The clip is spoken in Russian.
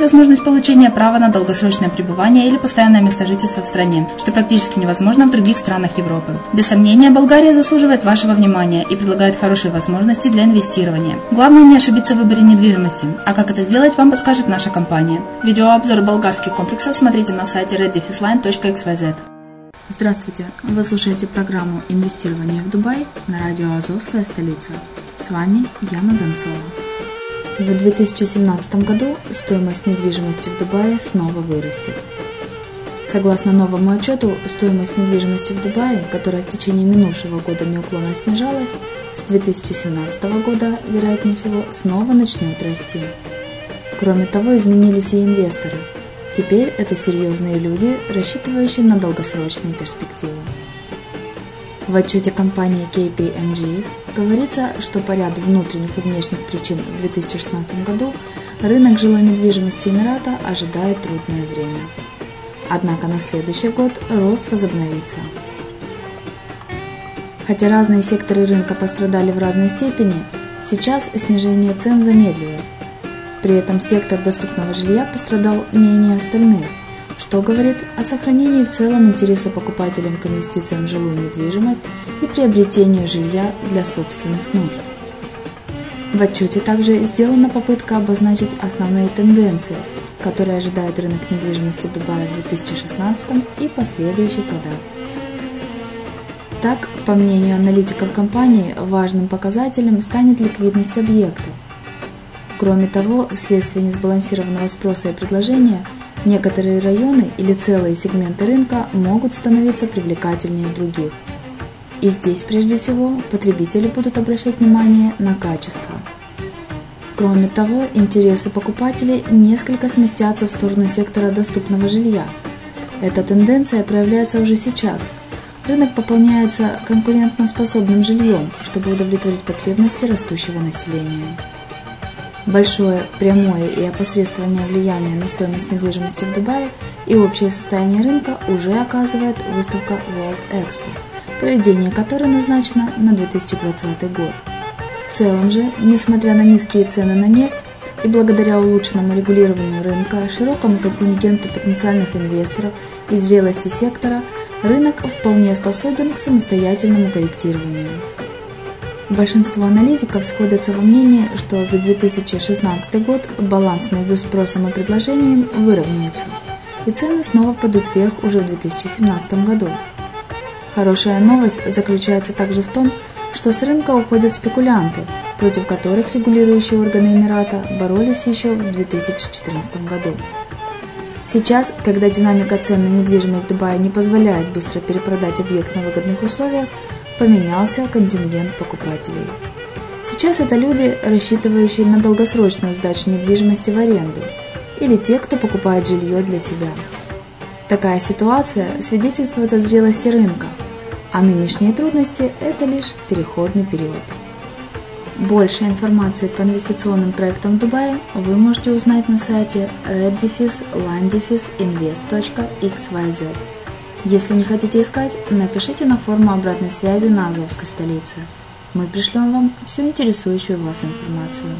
возможность получения права на долгосрочное пребывание или постоянное место жительства в стране, что практически невозможно в других странах Европы. Без сомнения, Болгария заслуживает вашего внимания и предлагает хорошие возможности для инвестирования. Главное не ошибиться в выборе недвижимости, а как это сделать, вам подскажет наша компания. Видеообзор болгарских комплексов смотрите на сайте reddefisline.xyz. Здравствуйте! Вы слушаете программу «Инвестирование в Дубай» на радио «Азовская столица». С вами Яна Донцова. В 2017 году стоимость недвижимости в Дубае снова вырастет. Согласно новому отчету, стоимость недвижимости в Дубае, которая в течение минувшего года неуклонно снижалась, с 2017 года, вероятнее всего, снова начнет расти. Кроме того, изменились и инвесторы – Теперь это серьезные люди, рассчитывающие на долгосрочные перспективы. В отчете компании KPMG говорится, что по ряду внутренних и внешних причин в 2016 году рынок жилой недвижимости Эмирата ожидает трудное время. Однако на следующий год рост возобновится. Хотя разные секторы рынка пострадали в разной степени, сейчас снижение цен замедлилось, при этом сектор доступного жилья пострадал менее остальных, что говорит о сохранении в целом интереса покупателям к инвестициям в жилую недвижимость и приобретению жилья для собственных нужд. В отчете также сделана попытка обозначить основные тенденции, которые ожидают рынок недвижимости Дубая в 2016 и последующих годах. Так, по мнению аналитиков компании, важным показателем станет ликвидность объекта. Кроме того, вследствие несбалансированного спроса и предложения, некоторые районы или целые сегменты рынка могут становиться привлекательнее других. И здесь, прежде всего, потребители будут обращать внимание на качество. Кроме того, интересы покупателей несколько сместятся в сторону сектора доступного жилья. Эта тенденция проявляется уже сейчас – Рынок пополняется конкурентоспособным жильем, чтобы удовлетворить потребности растущего населения. Большое прямое и опосредственное влияние на стоимость недвижимости в Дубае и общее состояние рынка уже оказывает выставка World Expo, проведение которой назначено на 2020 год. В целом же, несмотря на низкие цены на нефть и благодаря улучшенному регулированию рынка, широкому контингенту потенциальных инвесторов и зрелости сектора – рынок вполне способен к самостоятельному корректированию. Большинство аналитиков сходятся во мнении, что за 2016 год баланс между спросом и предложением выровняется, и цены снова пойдут вверх уже в 2017 году. Хорошая новость заключается также в том, что с рынка уходят спекулянты, против которых регулирующие органы Эмирата боролись еще в 2014 году. Сейчас, когда динамика цен на недвижимость Дубая не позволяет быстро перепродать объект на выгодных условиях, поменялся контингент покупателей. Сейчас это люди, рассчитывающие на долгосрочную сдачу недвижимости в аренду, или те, кто покупает жилье для себя. Такая ситуация свидетельствует о зрелости рынка, а нынешние трудности – это лишь переходный период. Больше информации по инвестиционным проектам Дубая вы можете узнать на сайте reddefis-invest.xyz. Если не хотите искать, напишите на форму обратной связи на Азовской столице. Мы пришлем вам всю интересующую вас информацию.